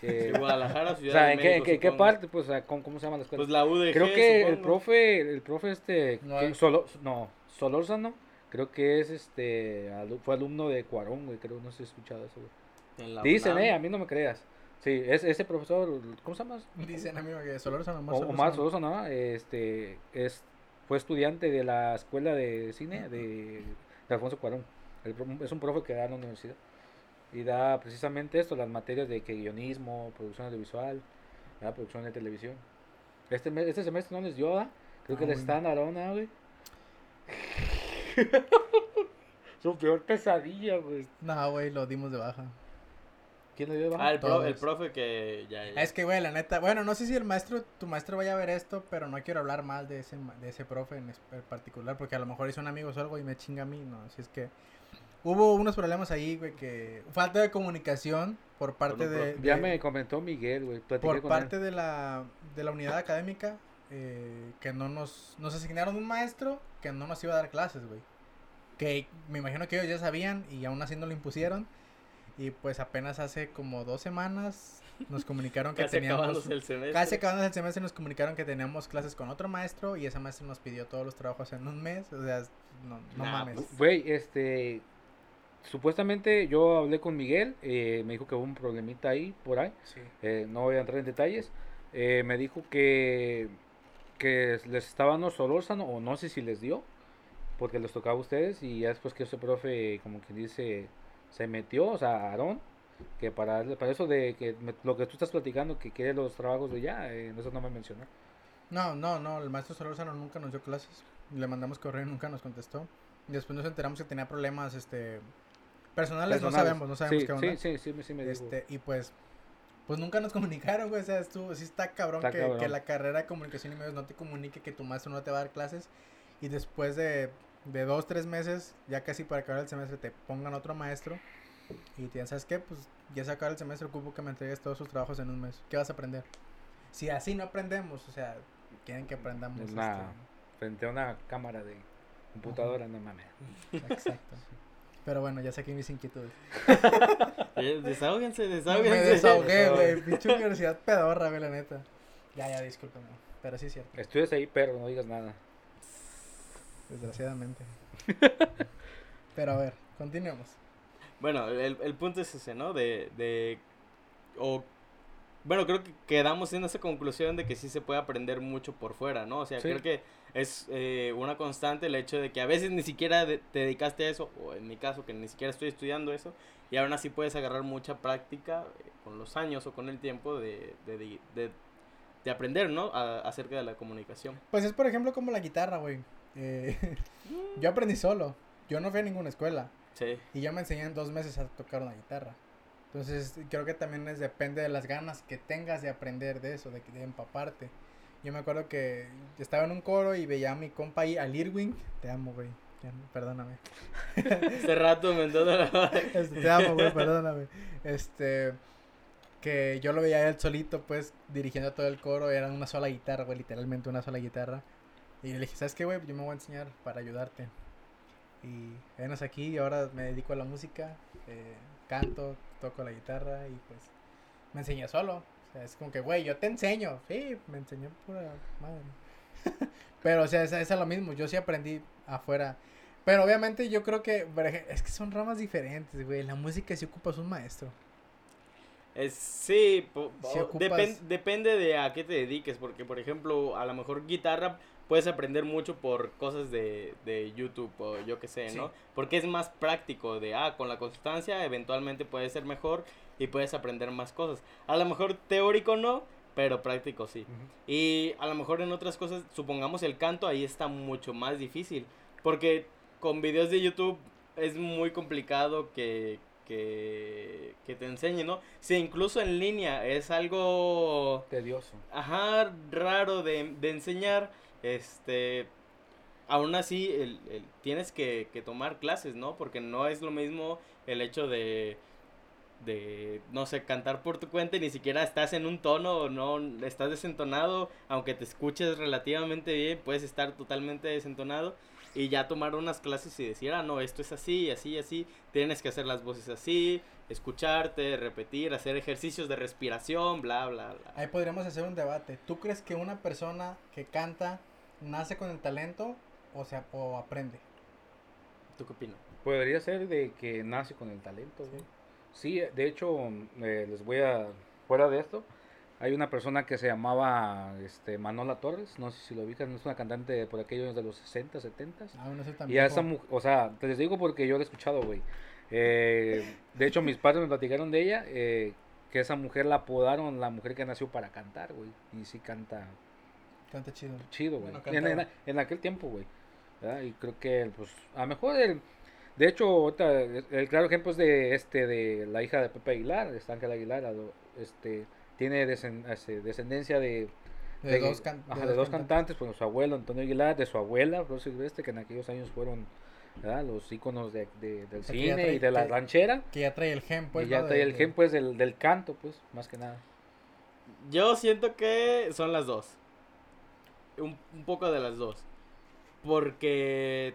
Eh, Guadalajara, Ciudad o sea, ¿en qué, qué, parte? Pues, ¿cómo, ¿cómo, se llama la escuela? Pues la UDG, Creo que el profe, el profe este, no, que, solo, no, Solórzano, creo que es este, fue alumno de Cuarón, güey, creo, no sé si he escuchado eso, güey. Dicen, eh, a mí no me creas. Sí, es, ese profesor, ¿cómo se llama? Dicen a mí que Solórzano, más Omar Solórzano, este, es fue estudiante de la escuela de cine de, Alfonso Cuarón. es un profe que da en la universidad. Y da precisamente esto, las materias de que guionismo, producción audiovisual, producción de televisión. Este, este semestre no les dio, ¿ah? Creo que ah, les están arona, güey. Su peor pesadilla, güey. No, güey, lo dimos de baja. ¿Quién le dio baja? Ah, el, el profe que ya, Es que, güey, la neta, bueno, no sé si el maestro, tu maestro vaya a ver esto, pero no quiero hablar mal de ese, de ese profe en, particular, porque a lo mejor un amigos o algo y me chinga a mí, ¿no? Así es que hubo unos problemas ahí, güey, que falta de comunicación por parte de, Ya me comentó Miguel, güey. Por parte de la, de la unidad académica, eh, que no nos, nos asignaron un maestro que no nos iba a dar clases, güey. Que me imagino que ellos ya sabían y aún así no lo impusieron. Y pues apenas hace como dos semanas nos comunicaron que casi teníamos... El semestre. Casi acabando el semestre nos comunicaron que teníamos clases con otro maestro y ese maestro nos pidió todos los trabajos en un mes. O sea, no, no mames. Pues, güey, este... Supuestamente yo hablé con Miguel, eh, me dijo que hubo un problemita ahí, por ahí. Eh, no voy a entrar en detalles. Eh, me dijo que, que les estaban dando solórzano, o no sé si les dio, porque les tocaba a ustedes. Y ya después que ese profe, como que dice se metió, o sea, Aarón, que para, para eso de que lo que tú estás platicando, que quiere los trabajos de ya, eh, eso no me mencionó. No, no, no, el maestro Solorzano nunca nos dio clases. Le mandamos correo y nunca nos contestó. Después nos enteramos que tenía problemas este personales, no sabemos, no sabemos qué onda. Sí, sí, sí, me este, y pues pues nunca nos comunicaron, güey, o sea, estuvo, sí está cabrón, que, que la carrera de comunicación y medios no te comunique que tu maestro no te va a dar clases y después de de dos, tres meses, ya casi para acabar el semestre, te pongan otro maestro y te ¿sabes qué? Pues ya se acaba el semestre, ocupo que me entregues todos sus trabajos en un mes. ¿Qué vas a aprender? Si así no aprendemos, o sea, quieren que aprendamos. Este, frente a una cámara de computadora, no mames. Exacto. Pero bueno, ya saqué mis inquietudes. desahóguense, desahóguense. me desahogué, güey. Pinche universidad pedorra, güey, la neta. Ya, ya, discúlpame. Pero sí es cierto. Estudias ahí, pero no digas nada desgraciadamente. Pero a ver, continuemos. Bueno, el, el punto es ese, ¿no? De, de, o, bueno, creo que quedamos en esa conclusión de que sí se puede aprender mucho por fuera, ¿no? O sea, creo que es eh, una constante el hecho de que a veces ni siquiera te dedicaste a eso, o en mi caso que ni siquiera estoy estudiando eso, y aún así puedes agarrar mucha práctica eh, con los años o con el tiempo de, de, de, de aprender, ¿no? acerca de la comunicación. Pues es por ejemplo como la guitarra, güey. Eh, yo aprendí solo. Yo no fui a ninguna escuela. Sí. Y ya me enseñé en dos meses a tocar una guitarra. Entonces, creo que también es, depende de las ganas que tengas de aprender de eso, de, de empaparte. Yo me acuerdo que estaba en un coro y veía a mi compa ahí, al Irwin. Te amo, güey. Perdóname. Hace rato me este, Te amo, güey, perdóname. Este. Que yo lo veía él solito, pues, dirigiendo todo el coro. Era una sola guitarra, güey, literalmente una sola guitarra. Y le dije, ¿sabes qué, güey? Yo me voy a enseñar para ayudarte. Y venos aquí y ahora me dedico a la música, eh, canto, toco la guitarra y pues me enseñé solo. O sea, es como que, güey, yo te enseño. Sí, me enseñó pura madre. Pero, o sea, es, es, lo mismo. Yo sí aprendí afuera. Pero obviamente yo creo que, es que son ramas diferentes, güey. La música sí ocupas un maestro. Es, sí, depende de a qué te dediques, porque por ejemplo, a lo mejor guitarra puedes aprender mucho por cosas de, de YouTube o yo qué sé, ¿no? Porque es más práctico de, ah, con la constancia eventualmente puedes ser mejor y puedes aprender más cosas. A lo mejor teórico no, pero práctico sí. Y a lo mejor en otras cosas, supongamos el canto, ahí está mucho más difícil. Porque con videos de YouTube es muy complicado que, que, que te enseñe, ¿no? Si incluso en línea es algo... Tedioso. Ajá, raro de, de enseñar, este... Aún así, el, el, tienes que, que tomar clases, ¿no? Porque no es lo mismo el hecho de de, no sé, cantar por tu cuenta y ni siquiera estás en un tono no estás desentonado, aunque te escuches relativamente bien, puedes estar totalmente desentonado y ya tomar unas clases y decir, ah, no, esto es así, así, así, tienes que hacer las voces así, escucharte, repetir, hacer ejercicios de respiración, bla, bla, bla. Ahí podríamos hacer un debate. ¿Tú crees que una persona que canta nace con el talento o, sea, o aprende? ¿Tú qué opinas? Podría ser de que nace con el talento, Sí, de hecho, eh, les voy a, fuera de esto, hay una persona que se llamaba este, Manola Torres, no sé si lo ubican, es una cantante por aquellos de los 60, 70. Ah, no sé también. Y a esa mujer, o sea, te les digo porque yo la he escuchado, güey. Eh, de hecho, mis padres me platicaron de ella, eh, que esa mujer la apodaron la mujer que nació para cantar, güey. Y sí canta. Canta chido. Chido, güey. en, en, aquel tiempo, güey. Y creo que, pues, a lo mejor el de hecho, el claro ejemplo es de este de la hija de Pepe Aguilar, de Ángel Aguilar, este tiene descendencia de, de, dos, cantantes, pues su abuelo Antonio Aguilar, de su abuela Rosy Silvestre, que en aquellos años fueron los íconos de, del cine y de la ranchera. Que ya trae el gen, pues. ya trae el gen, pues, del, del canto, pues, más que nada. Yo siento que son las dos. Un, un poco de las dos. Porque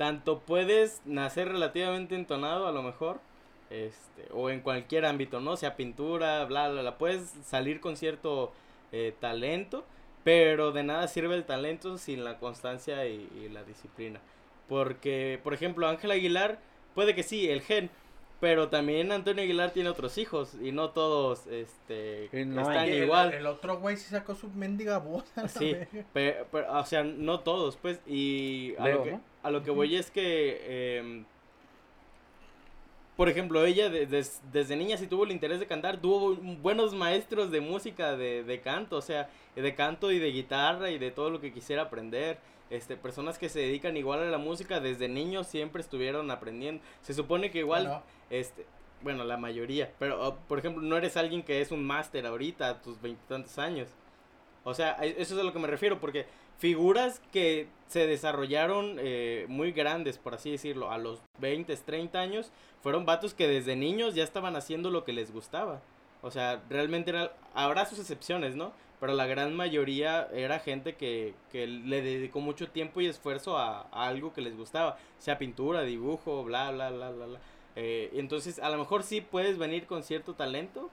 tanto puedes nacer relativamente entonado a lo mejor, este, o en cualquier ámbito, ¿no? Sea pintura, bla, bla, bla, puedes salir con cierto eh, talento, pero de nada sirve el talento sin la constancia y, la disciplina. Porque, por ejemplo, Ángel Aguilar, puede que sí, el gen, pero también Antonio Aguilar tiene otros hijos y no todos este, están igual. El, otro güey sí sacó su mendiga voz. Sí, pero, o sea, no todos, pues. Y a, lo, que, a lo que voy es que, em, por ejemplo, ella desde niña sí tuvo el interés de cantar, tuvo buenos maestros de música, de, de canto, o sea, de canto y de guitarra y de todo lo que quisiera aprender este, personas que se dedican igual a la música desde niños siempre estuvieron aprendiendo. Se supone que igual, este, bueno, la mayoría, pero oh, por ejemplo, no eres alguien que es un máster ahorita a tus veintitantos años. O sea, eso es a lo que me refiero, porque figuras que se desarrollaron eh, muy grandes, por así decirlo, a los 20, 30 años, fueron vatos que desde niños ya estaban haciendo lo que les gustaba. O sea, realmente era, habrá sus excepciones, ¿no? Pero la gran mayoría era gente que, que le dedicó mucho tiempo y esfuerzo a, algo que les gustaba, sea pintura, dibujo, bla, bla, bla, bla, bla. Eh, entonces, a lo mejor sí puedes venir con cierto talento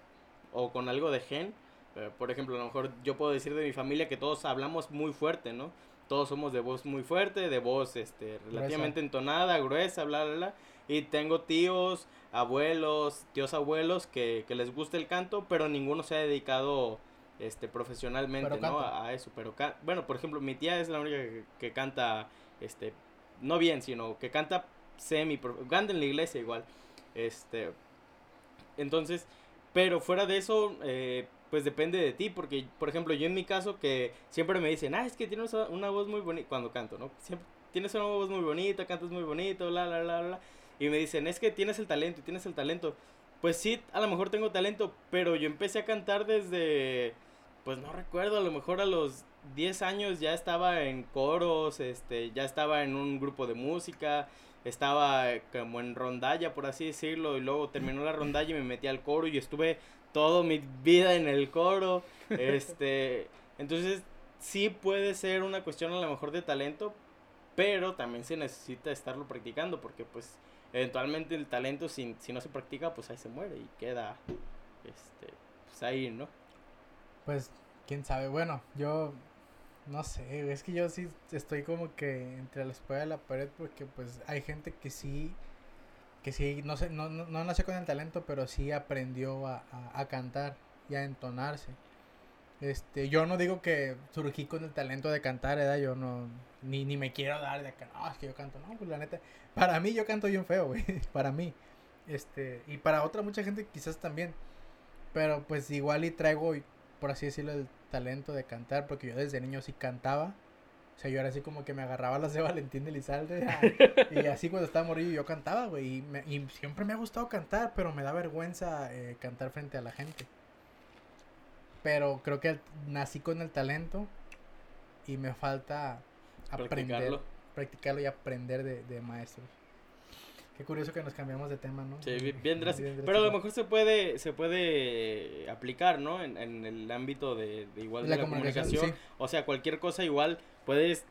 o con algo de gen. Eh, por ejemplo, a lo mejor yo puedo decir de mi familia que todos hablamos muy fuerte, ¿no? Todos somos de voz muy fuerte, de voz este, relativamente entonada, gruesa, bla, bla, bla. Y tengo tíos, abuelos, tíos abuelos que, que les gusta el canto, pero ninguno se ha dedicado este profesionalmente, ¿no? A, eso, pero bueno, por ejemplo, mi tía es la única que, canta este no bien, sino que canta semi canta en la iglesia igual. Este entonces, pero fuera de eso eh, pues depende de ti, porque por ejemplo, yo en mi caso que siempre me dicen, "Ah, es que tienes una voz muy bonita cuando canto, ¿no? Siempre tienes una voz muy bonita, cantas muy bonito, bla bla bla bla." Y me dicen, "Es que tienes el talento, tienes el talento." Pues sí, a lo mejor tengo talento, pero yo empecé a cantar desde pues no recuerdo, a lo mejor a los 10 años ya estaba en coros, este, ya estaba en un grupo de música, estaba como en rondalla, por así decirlo, y luego terminó la rondalla y me metí al coro y estuve toda mi vida en el coro, este, entonces sí puede ser una cuestión a lo mejor de talento, pero también se necesita estarlo practicando, porque pues eventualmente el talento si, si no se practica, pues ahí se muere y queda, este, pues ahí, ¿no? Pues, quién sabe. Bueno, yo no sé, es que yo sí estoy como que entre la espada y la pared porque pues hay gente que sí, que sí, no sé, no, no, nació con el talento, pero sí aprendió a, a, cantar y a entonarse. Este, yo no digo que surgí con el talento de cantar, ¿verdad? Yo no, ni, ni me quiero dar de acá, no, es que yo canto, no, pues la neta, para mí yo canto bien feo, güey, para mí, este, y para otra mucha gente quizás también, pero pues igual y traigo, por así decirlo, el talento de cantar, porque yo desde niño sí cantaba, o sea, yo era así como que me agarraba las de Valentín de Lizalde. y así cuando estaba morillo yo cantaba, güey. Y, siempre me ha gustado cantar, pero me da vergüenza eh, cantar frente a la gente. Pero creo que nací con el talento y me falta aprender, practicarlo, y aprender de, de maestros. Qué curioso que nos cambiamos de tema, ¿no? Sí, bien, Pero a lo mejor se puede, se puede aplicar, ¿no? En, en el ámbito de, igual de la, comunicación. O sea, cualquier cosa igual puedes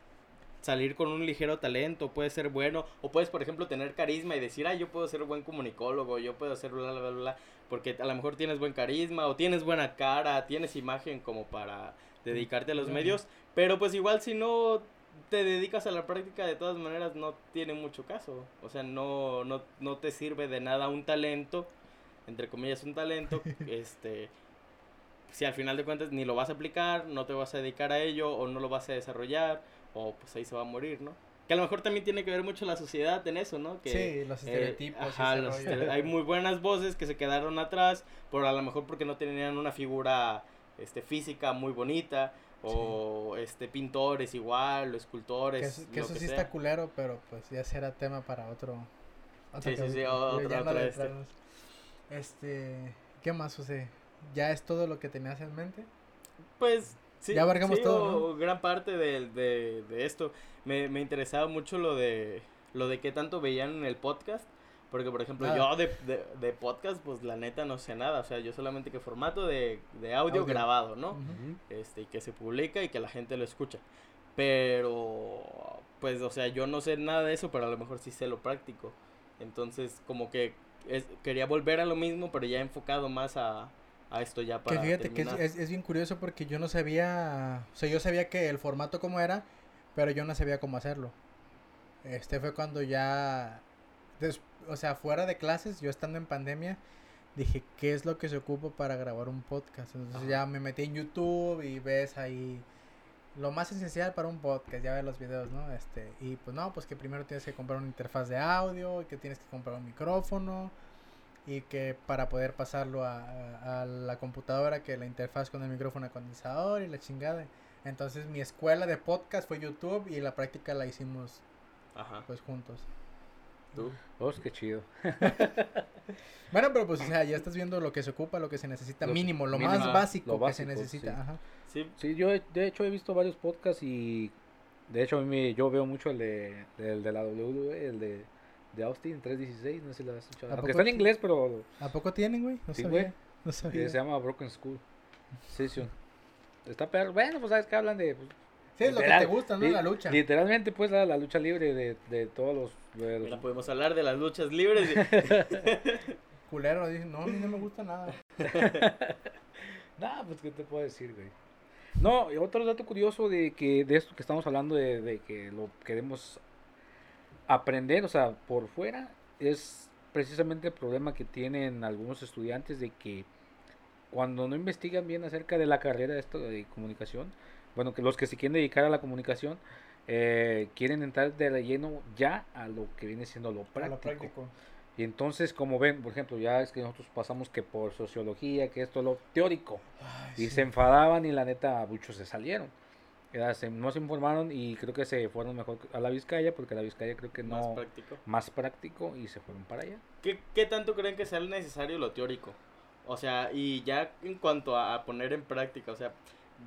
salir con un ligero talento, puedes ser bueno, o puedes, por ejemplo, tener carisma y decir, ah, yo puedo ser buen comunicólogo, yo puedo ser bla, bla, bla, porque a lo mejor tienes buen carisma, o tienes buena cara, tienes imagen como para dedicarte a los medios, pero pues igual si no te dedicas a la práctica de todas maneras no tiene mucho caso. O sea, no, no, no te sirve de nada un talento, entre comillas un talento, este, si al final de cuentas ni lo vas a aplicar, no te vas a dedicar a ello o no lo vas a desarrollar, o pues ahí se va a morir, ¿no? Que a lo mejor también tiene que ver mucho la sociedad en eso, ¿no? Que, sí, los eh, estereotipos. hay muy buenas voces que se quedaron atrás, por a lo mejor porque no tenían una figura este, física muy bonita, o este pintores igual, o escultores. Que, eso, sí está culero, pero pues ya será tema para otro. sí, sí, sí, otro, este. este. ¿Qué más, José? ¿Ya es todo lo que tenías en mente? Pues sí. Ya abarcamos todo. Gran parte de, de, de esto. Me, me interesaba mucho lo de lo de qué tanto veían en el podcast porque, por ejemplo, yo de, de, podcast, pues la neta no sé nada. O sea, yo solamente que formato de, de audio, grabado, ¿no? este, y que se publica y que la gente lo escucha. Pero, pues, o sea, yo no sé nada de eso, pero a lo mejor sí sé lo práctico. Entonces, como que es, quería volver a lo mismo, pero ya enfocado más a, a esto ya para. Que fíjate que es, es bien curioso porque yo no sabía. O sea, yo sabía que el formato como era, pero yo no sabía cómo hacerlo. Este fue cuando ya o sea, fuera de clases, yo estando en pandemia, dije, ¿qué es lo que se ocupa para grabar un podcast? Entonces ya me metí en YouTube y ves ahí lo más esencial para un podcast, ya ves los videos, ¿no? Este, y pues no, pues que primero tienes que comprar una interfaz de audio, y que tienes que comprar un micrófono, y que para poder pasarlo a, a, la computadora, que la interfaz con el micrófono condensador y la chingada. Entonces mi escuela de podcast fue YouTube y la práctica la hicimos pues juntos. ¿Tú? Oh, qué chido. bueno, pero pues, o sea, ya estás viendo lo que se ocupa, lo que se necesita, mínimo, lo más básico, que se necesita. Ajá. Sí. sí, yo de hecho he visto varios podcasts y de hecho a mí yo veo mucho el de, el de la WWE, el de, de Austin 316, no sé si lo has escuchado. Aunque está en inglés, pero... ¿A poco tienen, güey? No sabía. No sabía. se llama Broken School Session. Está perro. Bueno, pues sabes que hablan de... Pues, Sí, es lo que te gusta, ¿no? La lucha. Literalmente, pues, la, la lucha libre de, de todos los... De podemos hablar de las luchas libres. Culero, dice, no, a mí no me gusta nada. nada, pues, ¿qué te puedo decir, güey? No, otro dato curioso de que de esto que estamos hablando, de, de que lo queremos aprender, o sea, por fuera, es precisamente el problema que tienen algunos estudiantes de que cuando no investigan bien acerca de la carrera de esto de comunicación, bueno, que los que se quieren dedicar a la comunicación eh, quieren entrar de relleno ya a lo que viene siendo lo práctico. Y entonces, como ven, por ejemplo, ya es que nosotros pasamos que por sociología, que esto es lo teórico, y se enfadaban y la neta muchos se salieron. no se informaron y creo que se fueron mejor a la Vizcaya, porque la Vizcaya creo que no... Más práctico. Más práctico y se fueron para allá. ¿Qué, qué tanto creen que sea necesario lo teórico? O sea, y ya en cuanto a poner en práctica, o sea,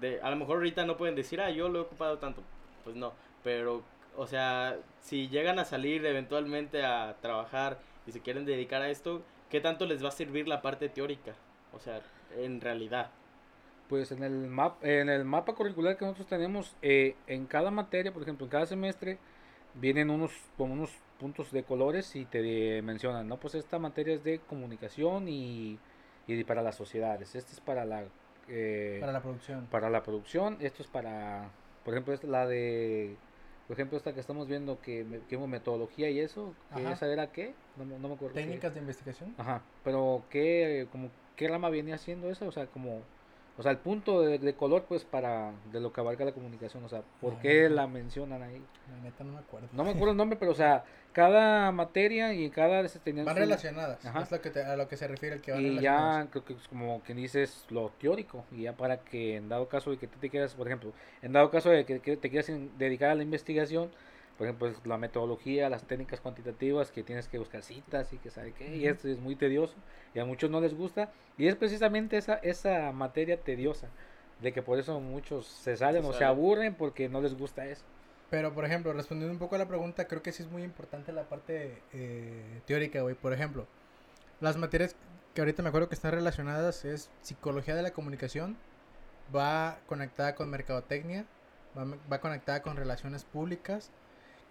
de, a lo mejor ahorita no pueden decir, ah, yo lo he ocupado tanto. Pues no, pero, o sea, si llegan a salir eventualmente a trabajar y se quieren dedicar a esto, ¿qué tanto les va a servir la parte teórica? O sea, en realidad. Pues en el, map, en el mapa curricular que nosotros tenemos, eh, en cada materia, por ejemplo, en cada semestre, vienen unos, con unos puntos de colores y te mencionan, no, pues esta materia es de comunicación y, y para las sociedades, esta es para la eh, para la producción. Para la producción, esto es para, por ejemplo, esta la de, por ejemplo, esta que estamos viendo que, que metodología y eso, que esa era qué, no, no me acuerdo. Técnicas de investigación. Ajá, pero qué, como, qué rama venía haciendo eso, o sea, como, o sea, el punto de, color, pues, para de lo que abarca la comunicación, o sea, ¿por qué la mencionan ahí? La neta no me acuerdo. No me acuerdo el nombre, pero, o sea, cada materia y cada... Tenían Van relacionadas, es lo que a lo que se refiere el que van Y ya, creo que es como que dices lo teórico, y ya para que en dado caso de que tú te quieras, por ejemplo, en dado caso de que te quieras dedicar a la investigación, por ejemplo, la metodología, las técnicas cuantitativas, que tienes que buscar citas y que sabe qué, y esto es muy tedioso, y a muchos no les gusta, y es precisamente esa, esa materia tediosa, de que por eso muchos se salen o se aburren porque no les gusta eso. Pero, por ejemplo, respondiendo un poco a la pregunta, creo que sí es muy importante la parte eh, teórica, güey. Por ejemplo, las materias que ahorita me acuerdo que están relacionadas es psicología de la comunicación, va conectada con mercadotecnia, va, va conectada con relaciones públicas,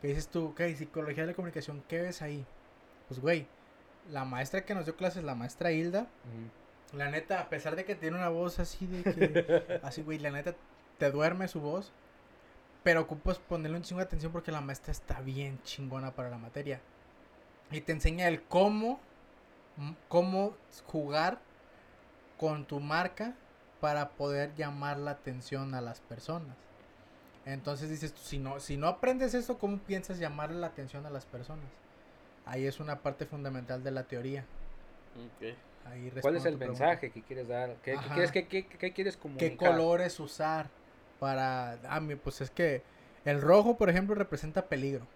¿Qué dices tú? Ok, psicología de la comunicación, ¿qué ves ahí? Pues, güey, la maestra que nos dio clases, la maestra Hilda, la neta, a pesar de que tiene una voz así de que, así, güey, la neta, te duerme su voz, pero ocupas ponerle un chingo de atención porque la maestra está bien chingona para la materia. Y te enseña el cómo, cómo jugar con tu marca para poder llamar la atención a las personas. Entonces dices, si no, si no aprendes eso, ¿cómo piensas llamarle la atención a las personas? Ahí es una parte fundamental de la teoría. ¿Cuál es el mensaje que quieres dar? ¿Qué, quieres, qué, qué, quieres comunicar? ¿Qué colores usar para...? Ah, pues es que el rojo, por ejemplo, representa peligro.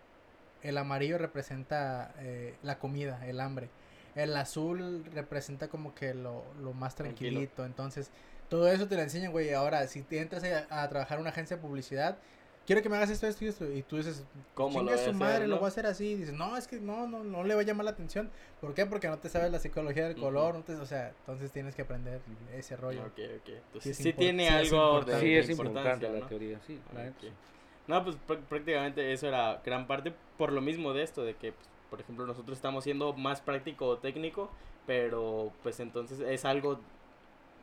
El amarillo representa eh, la comida, el hambre. El azul representa como que lo, lo más tranquilito. Entonces, todo eso te lo enseñan, güey. Ahora, si te entras a, trabajar en una agencia de publicidad, quiero que me hagas esto, esto y esto. Y tú dices, ¿cómo lo su madre, lo voy a hacer así. Y dices, no, es que no, no, no le va a llamar la atención. ¿Por qué? Porque no te sabes la psicología del color. o sea, entonces tienes que aprender ese rollo. Ok, ok. Entonces, sí, tiene algo de Sí, es importante la teoría, sí. No, pues prácticamente eso era gran parte por lo mismo de esto, de que, pues, por ejemplo, nosotros estamos siendo más práctico o técnico, pero pues entonces es algo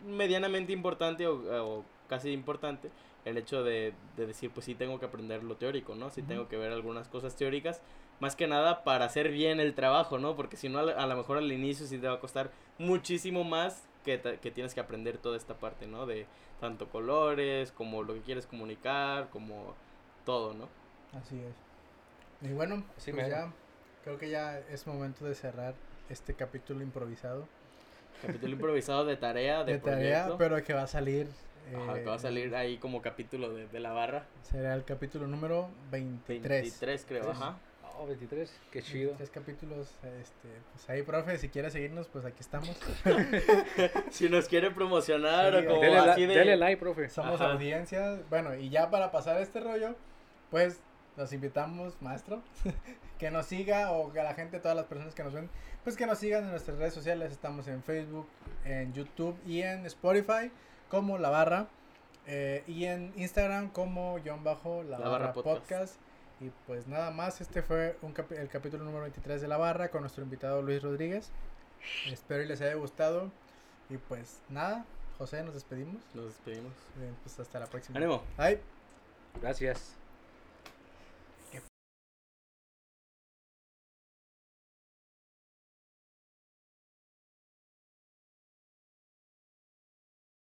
medianamente importante o, casi importante el hecho de, decir, pues sí tengo que aprender lo teórico, ¿no? Sí tengo que ver algunas cosas teóricas, más que nada para hacer bien el trabajo, ¿no? Porque si no, a, lo mejor al inicio sí te va a costar muchísimo más que, que tienes que aprender toda esta parte, ¿no? De tanto colores, como lo que quieres comunicar, como todo, ¿no? Así es. Y bueno, pues ya, creo que ya es momento de cerrar este capítulo improvisado. Capítulo improvisado de tarea, de, tarea, pero que va a salir. Ajá, que va a eh, salir ahí como capítulo de, de, la barra. Será el capítulo número 23. 23 creo, ajá. Oh, 23, qué chido. Tres capítulos, este, pues ahí, profe, si quiere seguirnos, pues aquí estamos. si nos quiere promocionar o como dele, así de... Dele like, profe. Somos audiencia. Bueno, y ya para pasar este rollo, pues los invitamos, maestro, que nos siga o que la gente, todas las personas que nos ven, pues que nos sigan en nuestras redes sociales. Estamos en Facebook, en YouTube y en Spotify como La Barra. Eh, y en Instagram como John Bajo La, Barra, podcast. Y pues nada más, este fue un el capítulo número 23 de La Barra con nuestro invitado Luis Rodríguez. Espero y les haya gustado. Y pues nada, José, nos despedimos. Nos despedimos. Bien, pues hasta la próxima. Ánimo. Bye. Gracias.